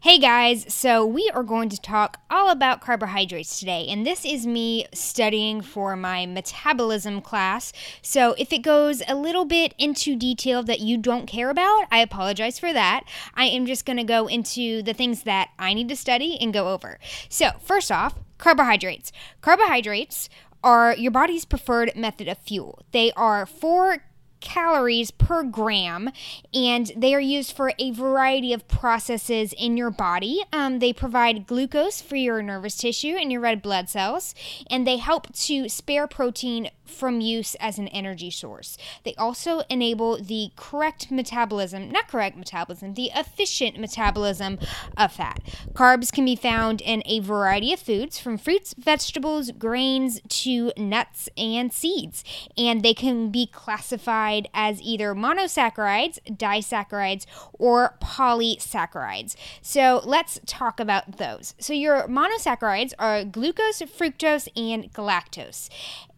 Hey guys, so we are going to talk all about carbohydrates today, and this is me studying for my metabolism class. So if it goes a little bit into detail that you don't care about, I apologize for that. I am just going to go into the things that I need to study and go over. So, first off, carbohydrates. Carbohydrates are your body's preferred method of fuel. They are four calories per gram, and they are used for a variety of processes in your body. Um, they provide glucose for your nervous tissue and your red blood cells, and they help to spare protein from use as an energy source. They also enable the correct metabolism, not correct metabolism, the efficient metabolism of fat. Carbs can be found in a variety of foods, from fruits, vegetables, grains to nuts and seeds, and they can be classified as either monosaccharides, disaccharides, or polysaccharides. So let's talk about those. So your monosaccharides are glucose, fructose, and galactose,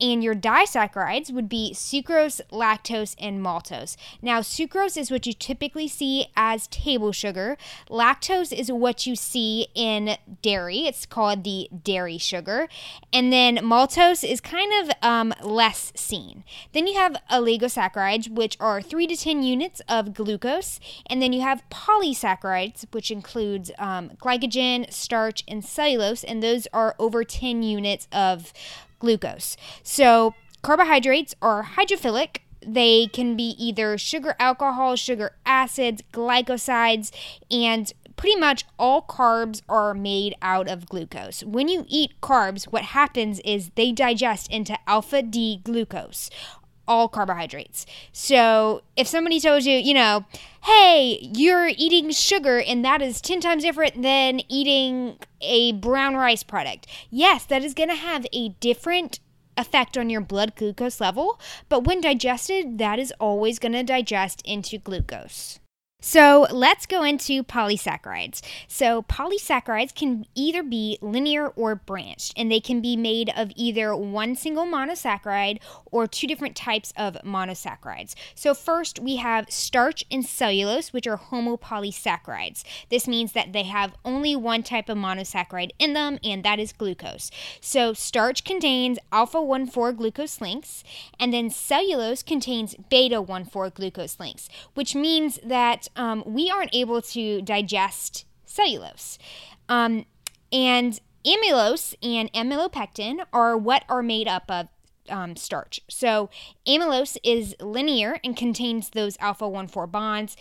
and your di disaccharides would be sucrose, lactose, and maltose. Now, sucrose is what you typically see as table sugar. Lactose is what you see in dairy. It's called the dairy sugar. And then maltose is kind of um, less seen. Then you have oligosaccharides, which are 3 to 10 units of glucose. And then you have polysaccharides, which includes um, glycogen, starch, and cellulose. And those are over 10 units of glucose. So Carbohydrates are hydrophilic. They can be either sugar alcohol, sugar acids, glycosides, and pretty much all carbs are made out of glucose. When you eat carbs, what happens is they digest into alpha D glucose, all carbohydrates. So if somebody tells you, you know, hey, you're eating sugar and that is 10 times different than eating a brown rice product, yes, that is going to have a different effect on your blood glucose level, but when digested, that is always going to digest into glucose. So let's go into polysaccharides. So polysaccharides can either be linear or branched, and they can be made of either one single monosaccharide or two different types of monosaccharides. So first we have starch and cellulose, which are homopolysaccharides. This means that they have only one type of monosaccharide in them, and that is glucose. So starch contains alpha 1,4 glucose links, and then cellulose contains beta 1,4 glucose links, which means that um, we aren't able to digest cellulose. Um, and amylose and amylopectin are what are made up of um, starch. So amylose is linear and contains those alpha 1 4 bonds.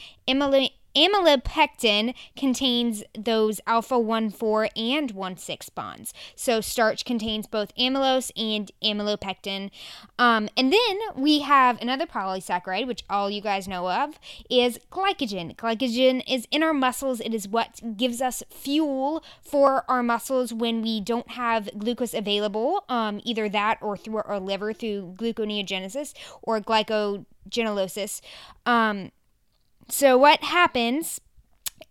Amylopectin contains those alpha 1 4 and 1 6 bonds. So, starch contains both amylose and amylopectin. Um, and then we have another polysaccharide, which all you guys know of, is glycogen. Glycogen is in our muscles, it is what gives us fuel for our muscles when we don't have glucose available, um, either that or through our liver through gluconeogenesis or glycogenolysis. Um, so, what happens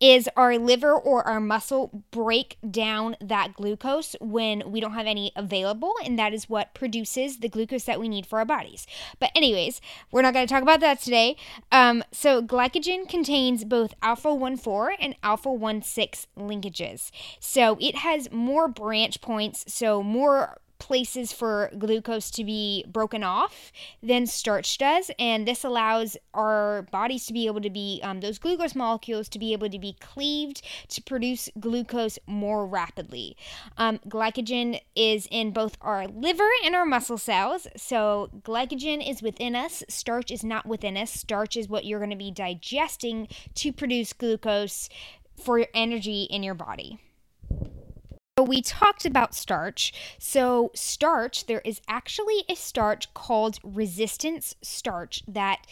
is our liver or our muscle break down that glucose when we don't have any available, and that is what produces the glucose that we need for our bodies. But, anyways, we're not going to talk about that today. Um, so, glycogen contains both alpha 1 4 and alpha 1 6 linkages. So, it has more branch points, so more places for glucose to be broken off than starch does. And this allows our bodies to be able to be, um, those glucose molecules to be able to be cleaved to produce glucose more rapidly. Um, glycogen is in both our liver and our muscle cells. So glycogen is within us, starch is not within us. Starch is what you're going to be digesting to produce glucose for energy in your body. We talked about starch. So, starch, there is actually a starch called resistance starch that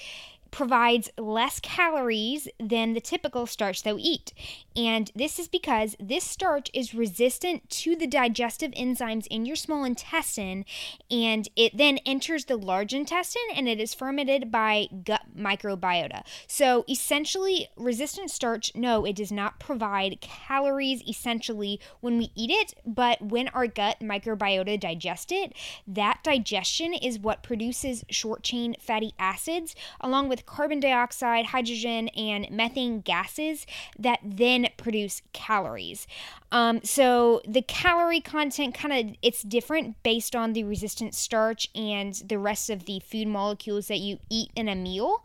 provides less calories than the typical starch that we eat. And this is because this starch is resistant to the digestive enzymes in your small intestine and it then enters the large intestine and it is fermented by gut microbiota. So essentially, resistant starch, no, it does not provide calories essentially when we eat it, but when our gut microbiota digest it, that digestion is what produces short chain fatty acids along with carbon dioxide, hydrogen, and methane gases that then produce calories. Um, so the calorie content kind of it's different based on the resistant starch and the rest of the food molecules that you eat in a meal.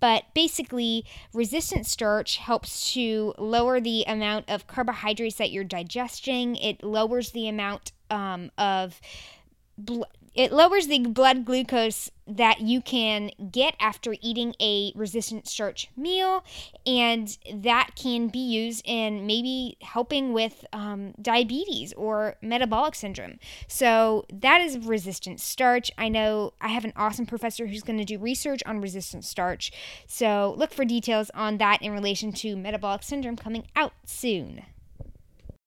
But basically, resistant starch helps to lower the amount of carbohydrates that you're digesting. It lowers the amount um, of bl- it lowers the blood glucose that you can get after eating a resistant starch meal, and that can be used in maybe helping with um, diabetes or metabolic syndrome. So, that is resistant starch. I know I have an awesome professor who's going to do research on resistant starch. So, look for details on that in relation to metabolic syndrome coming out soon.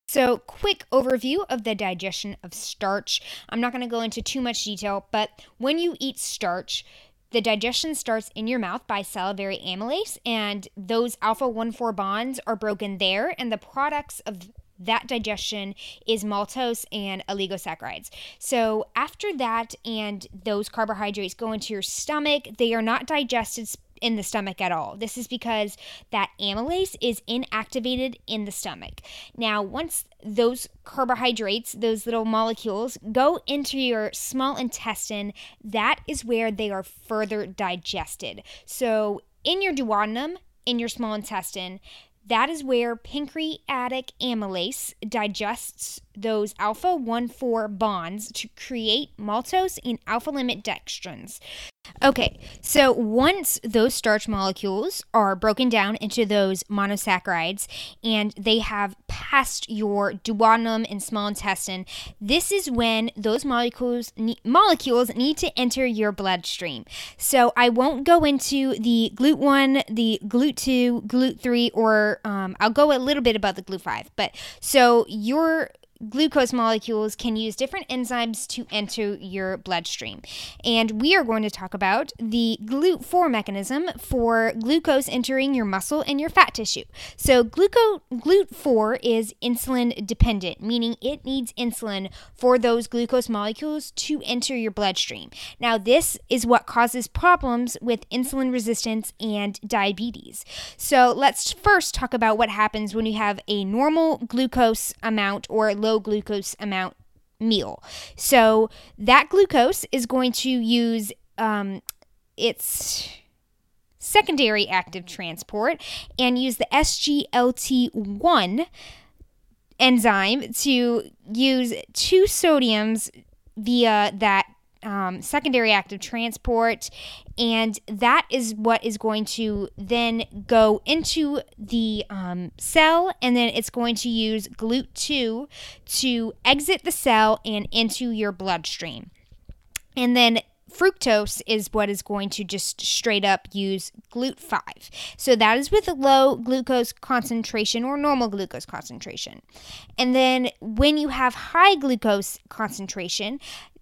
So, quick overview of the digestion of starch. I'm not going to go into too much detail, but when you eat starch, the digestion starts in your mouth by salivary amylase, and those alpha 1 4 bonds are broken there, and the products of that digestion is maltose and oligosaccharides. So, after that, and those carbohydrates go into your stomach, they are not digested in the stomach at all. This is because that amylase is inactivated in the stomach. Now, once those carbohydrates, those little molecules, go into your small intestine, that is where they are further digested. So, in your duodenum, in your small intestine, that is where pancreatic amylase digests those alpha 1 4 bonds to create maltose and alpha limit dextrins. Okay, so once those starch molecules are broken down into those monosaccharides and they have passed your duodenum and small intestine, this is when those molecules ne- molecules need to enter your bloodstream. So I won't go into the GLUT1, the GLUT2, GLUT3, or um, I'll go a little bit about the GLUT5. But so your glucose molecules can use different enzymes to enter your bloodstream. And we are going to talk about the GLUT4 mechanism for glucose entering your muscle and your fat tissue. So, gluco- GLUT4 is insulin dependent, meaning it needs insulin for those glucose molecules to enter your bloodstream. Now, this is what causes problems with insulin resistance and diabetes. So, let's first talk about what happens when you have a normal glucose amount or low glucose amount meal. So that glucose is going to use um, its secondary active transport and use the SGLT1 enzyme to use two sodiums via that um, secondary active transport, and that is what is going to then go into the um, cell, and then it's going to use GLUT2 to exit the cell and into your bloodstream. And then fructose is what is going to just straight up use GLUT5. So that is with a low glucose concentration or normal glucose concentration. And then when you have high glucose concentration,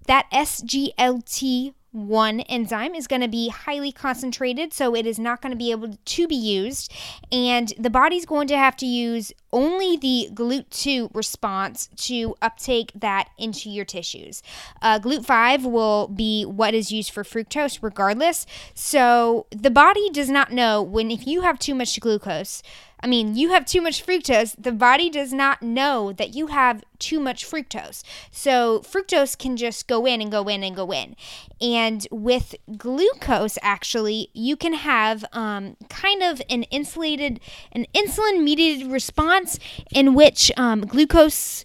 that SGLT one enzyme is going to be highly concentrated, so it is not going to be able to be used. And the body's going to have to use only the GLUT2 response to uptake that into your tissues. Uh, GLUT5 will be what is used for fructose regardless. So the body does not know when, if you have too much glucose, I mean, you have too much fructose, the body does not know that you have too much fructose. So, fructose can just go in and go in and go in. And with glucose, actually, you can have um, kind of an insulated, an insulin mediated response in which um, glucose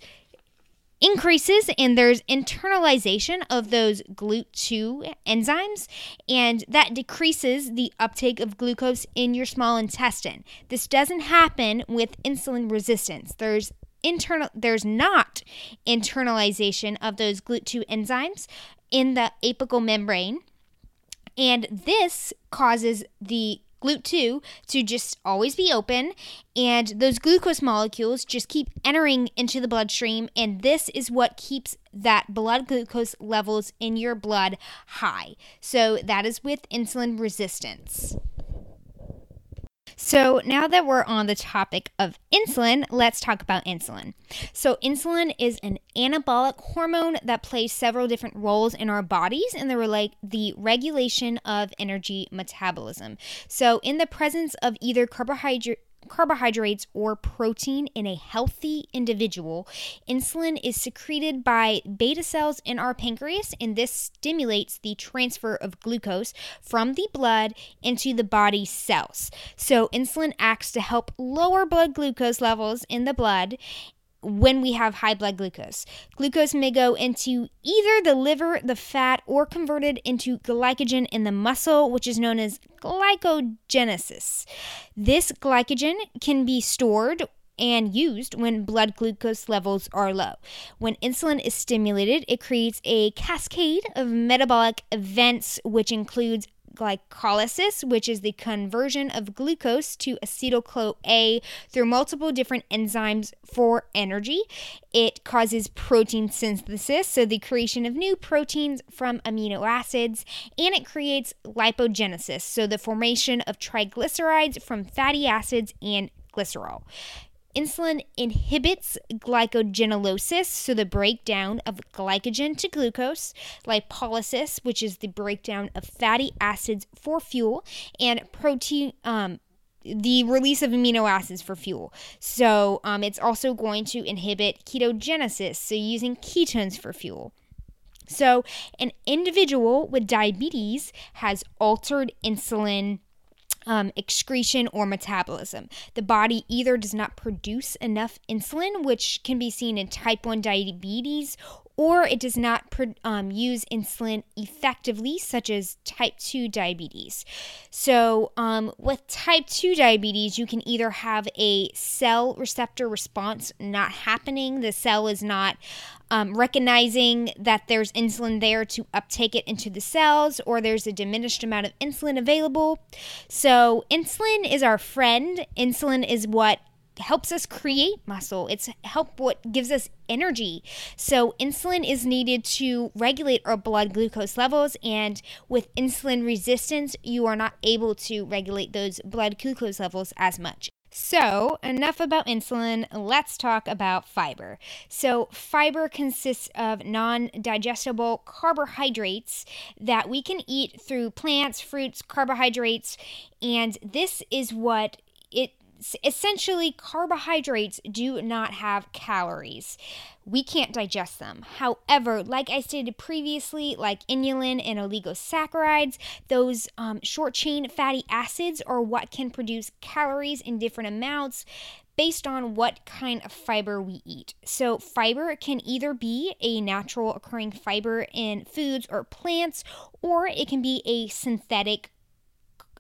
increases and there's internalization of those GLUT2 enzymes, and that decreases the uptake of glucose in your small intestine. This doesn't happen with insulin resistance. There's internal there's not internalization of those GLUT2 enzymes in the apical membrane. And this causes the GLUT2 to just always be open, and those glucose molecules just keep entering into the bloodstream, and this is what keeps that blood glucose levels in your blood high. So that is with insulin resistance. So, now that we're on the topic of insulin, let's talk about insulin. So, insulin is an anabolic hormone that plays several different roles in our bodies in the, rela- the regulation of energy metabolism. So, in the presence of either carbohydrate carbohydrates or protein in a healthy individual, insulin is secreted by beta cells in our pancreas, and this stimulates the transfer of glucose from the blood into the body cells. So, insulin acts to help lower blood glucose levels in the blood when we have high blood glucose. Glucose may go into either the liver, the fat, or converted into glycogen in the muscle, which is known as glycogenesis. This glycogen can be stored and used when blood glucose levels are low. When insulin is stimulated, it creates a cascade of metabolic events, which includes glycolysis, which is the conversion of glucose to acetyl CoA through multiple different enzymes for energy. It causes protein synthesis, so the creation of new proteins from amino acids, and it creates lipogenesis, so the formation of triglycerides from fatty acids and glycerol. Insulin inhibits glycogenolysis, so the breakdown of glycogen to glucose, lipolysis, which is the breakdown of fatty acids for fuel, and protein. Um, the release of amino acids for fuel. So um, it's also going to inhibit ketogenesis, so using ketones for fuel. So an individual with diabetes has altered insulin um, excretion or metabolism. The body either does not produce enough insulin, which can be seen in type 1 diabetes, or it does not um, use insulin effectively, such as type 2 diabetes. So, um, with type 2 diabetes, you can either have a cell receptor response not happening, the cell is not um, recognizing that there's insulin there to uptake it into the cells, or there's a diminished amount of insulin available. So, insulin is our friend. Insulin is what helps us create muscle. It's help what gives us energy. So insulin is needed to regulate our blood glucose levels and with insulin resistance, you are not able to regulate those blood glucose levels as much. So, enough about insulin. Let's talk about fiber. So, fiber consists of non digestible carbohydrates that we can eat through plants, fruits, carbohydrates, and this is what it essentially carbohydrates do not have calories. We can't digest them. However, like I stated previously, like inulin and oligosaccharides, those um, short chain fatty acids are what can produce calories in different amounts based on what kind of fiber we eat. So, fiber can either be a natural occurring fiber in foods or plants, or it can be a synthetic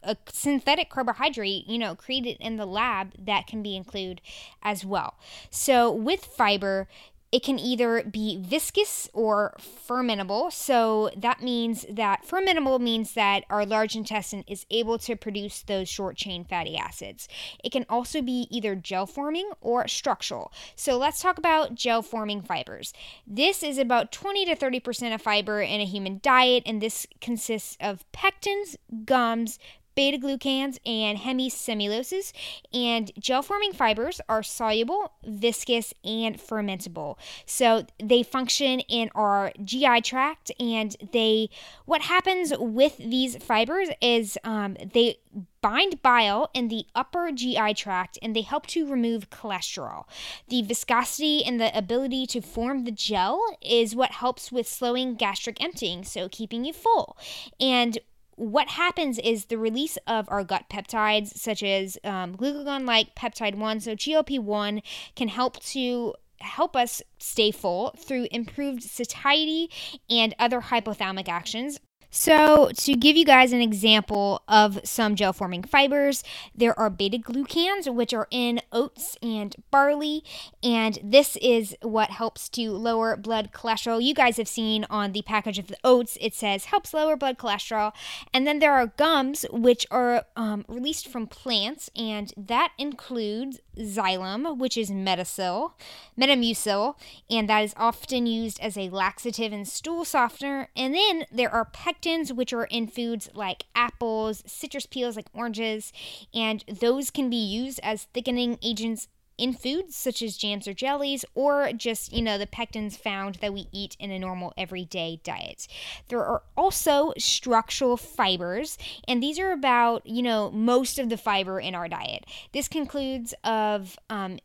a synthetic carbohydrate, you know, created in the lab that can be included as well. So with fiber, it can either be viscous or fermentable. So that means that fermentable means that our large intestine is able to produce those short chain fatty acids. It can also be either gel forming or structural. So let's talk about gel forming fibers. This is about 20 to 30% of fiber in a human diet, and this consists of pectins, gums, beta glucans, and hemicelluloses. And gel forming fibers are soluble, viscous, and fermentable. So they function in our GI tract, and they what happens with these fibers is um, they bind bile in the upper GI tract and they help to remove cholesterol. The viscosity and the ability to form the gel is what helps with slowing gastric emptying, so keeping you full. And what happens is the release of our gut peptides, such as um, glucagon like peptide 1, so GLP 1, can help to help us stay full through improved satiety and other hypothalamic actions so, to give you guys an example of some gel forming fibers, there are beta glucans, which are in oats and barley, and this is what helps to lower blood cholesterol. You guys have seen on the package of the oats, it says helps lower blood cholesterol. And then there are gums, which are um, released from plants, and that includes xylem, which is Metamucil, Metamucil, and that is often used as a laxative and stool softener. And then there are pectins pectins, which are in foods like apples, citrus peels like oranges, and those can be used as thickening agents in foods such as jams or jellies, or just, you know, the pectins found that we eat in a normal everyday diet. There are also structural fibers, and these are about, you know, most of the fiber in our diet. This concludes of um,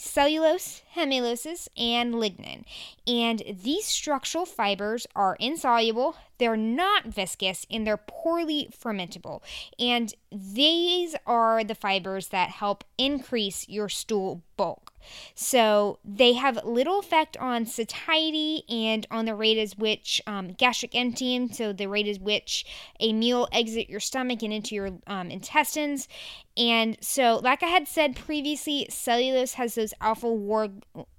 cellulose, hemuloses, and lignin. And these structural fibers are insoluble, they're not viscous, and they're poorly fermentable. And these are the fibers that help increase your stool bulk. So they have little effect on satiety and on the rate at which um, gastric emptying, so the rate at which a meal exit your stomach and into your um, intestines. And so, like I had said previously, cellulose has those alpha war,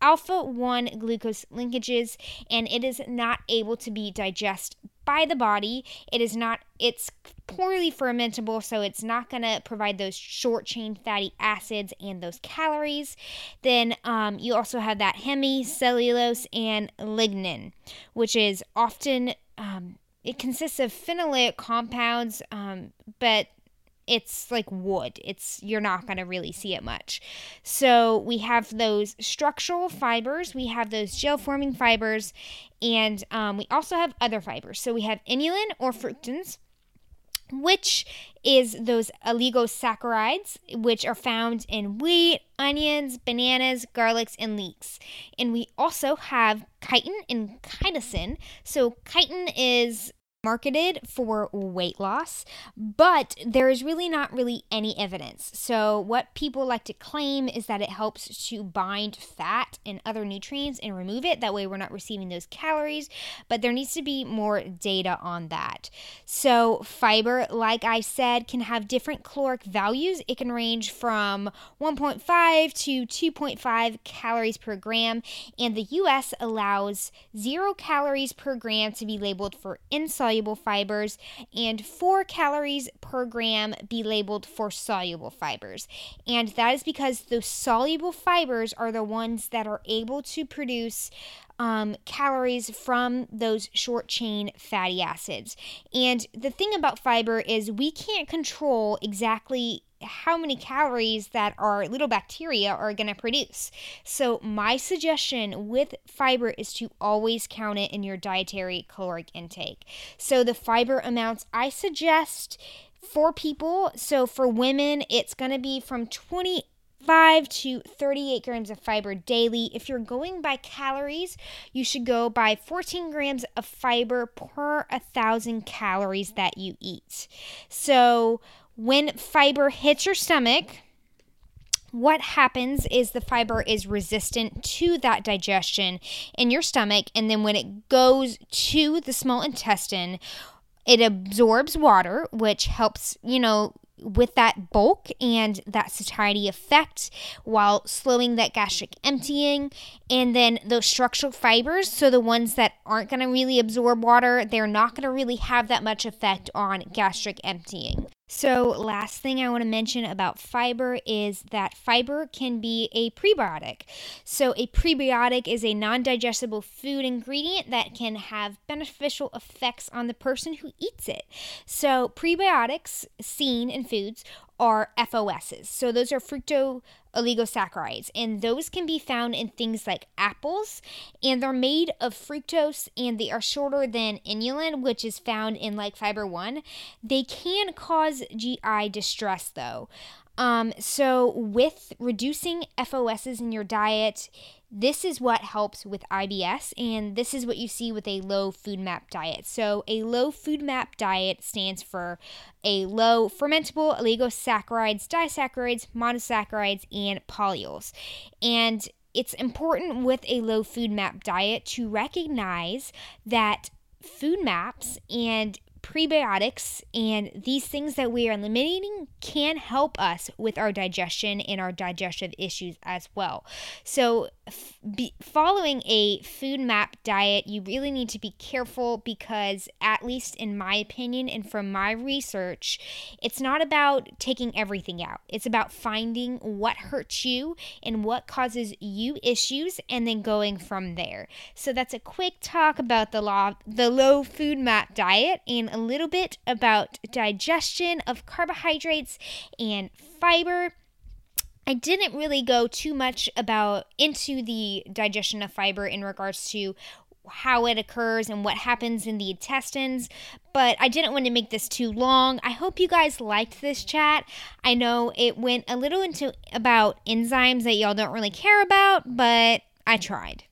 alpha one glucose linkages, and it is not able to be digested by the body. It is not, it's poorly fermentable, so it's not going to provide those short chain fatty acids and those calories. Then um, you also have that hemicellulose and lignin, which is often, um, it consists of phenolic compounds, um, but it's like wood. It's you're not going to really see it much. So we have those structural fibers, we have those gel forming fibers, and um, we also have other fibers. So we have inulin or fructans, which is those oligosaccharides, which are found in wheat, onions, bananas, garlics, and leeks. And we also have chitin and chitosan. So chitin is marketed for weight loss, but there is really not really any evidence. So, what people like to claim is that it helps to bind fat and other nutrients and remove it. That way, we're not receiving those calories, but there needs to be more data on that. So, fiber, like I said, can have different caloric values. It can range from 1.5 to 2.5 calories per gram, and the US allows zero calories per gram to be labeled for insoluble insoluble fibers, and 4 calories per gram be labeled for soluble fibers. And that is because those soluble fibers are the ones that are able to produce um, calories from those short chain fatty acids. And the thing about fiber is we can't control exactly how many calories that our little bacteria are going to produce. So, my suggestion with fiber is to always count it in your dietary caloric intake. So, the fiber amounts I suggest for people, so for women, it's going to be from 25 to 38 grams of fiber daily. If you're going by calories, you should go by 14 grams of fiber per 1,000 calories that you eat. So, when fiber hits your stomach, what happens is the fiber is resistant to that digestion in your stomach, and then when it goes to the small intestine, it absorbs water, which helps, you know, with that bulk and that satiety effect while slowing that gastric emptying. And then those structural fibers, so the ones that aren't going to really absorb water, they're not going to really have that much effect on gastric emptying. So, last thing I want to mention about fiber is that fiber can be a prebiotic. So, a prebiotic is a non digestible food ingredient that can have beneficial effects on the person who eats it. So, prebiotics seen in foods are FOSs. So those are fructo oligosaccharides, and those can be found in things like apples, and they're made of fructose and they are shorter than inulin, which is found in like fiber 1. They can cause GI distress though. Um, so, with reducing FOSs in your diet, this is what helps with IBS, and this is what you see with a low FODMAP diet. So, a low FODMAP diet stands for a low fermentable oligosaccharides, disaccharides, monosaccharides, and polyols. And it's important with a low FODMAP diet to recognize that FODMAPs and prebiotics and these things that we are eliminating can help us with our digestion and our digestive issues as well. So, be, following a FODMAP diet, you really need to be careful because, at least in my opinion and from my research, it's not about taking everything out. It's about finding what hurts you and what causes you issues and then going from there. So, that's a quick talk about the law, the low FODMAP diet and a little bit about digestion of carbohydrates and fiber. I didn't really go too much about into the digestion of fiber in regards to how it occurs and what happens in the intestines, but I didn't want to make this too long. I hope you guys liked this chat. I know it went a little into about enzymes that y'all don't really care about, but I tried.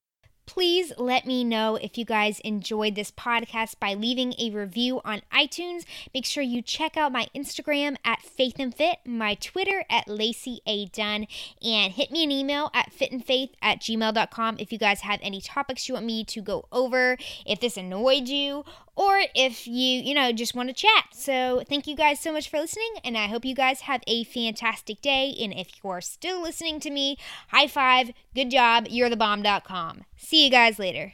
Please let me know if you guys enjoyed this podcast by leaving a review on iTunes. Make sure you check out my Instagram at Faith and Fit, my Twitter at Lacey A. Dunn, and hit me an email at fitandfaith at gmail.com if you guys have any topics you want me to go over, if this annoyed you, or if you, you know, just want to chat. So, thank you guys so much for listening, and I hope you guys have a fantastic day. And if you are still listening to me, high five, good job, you're the bomb.com. See you guys later.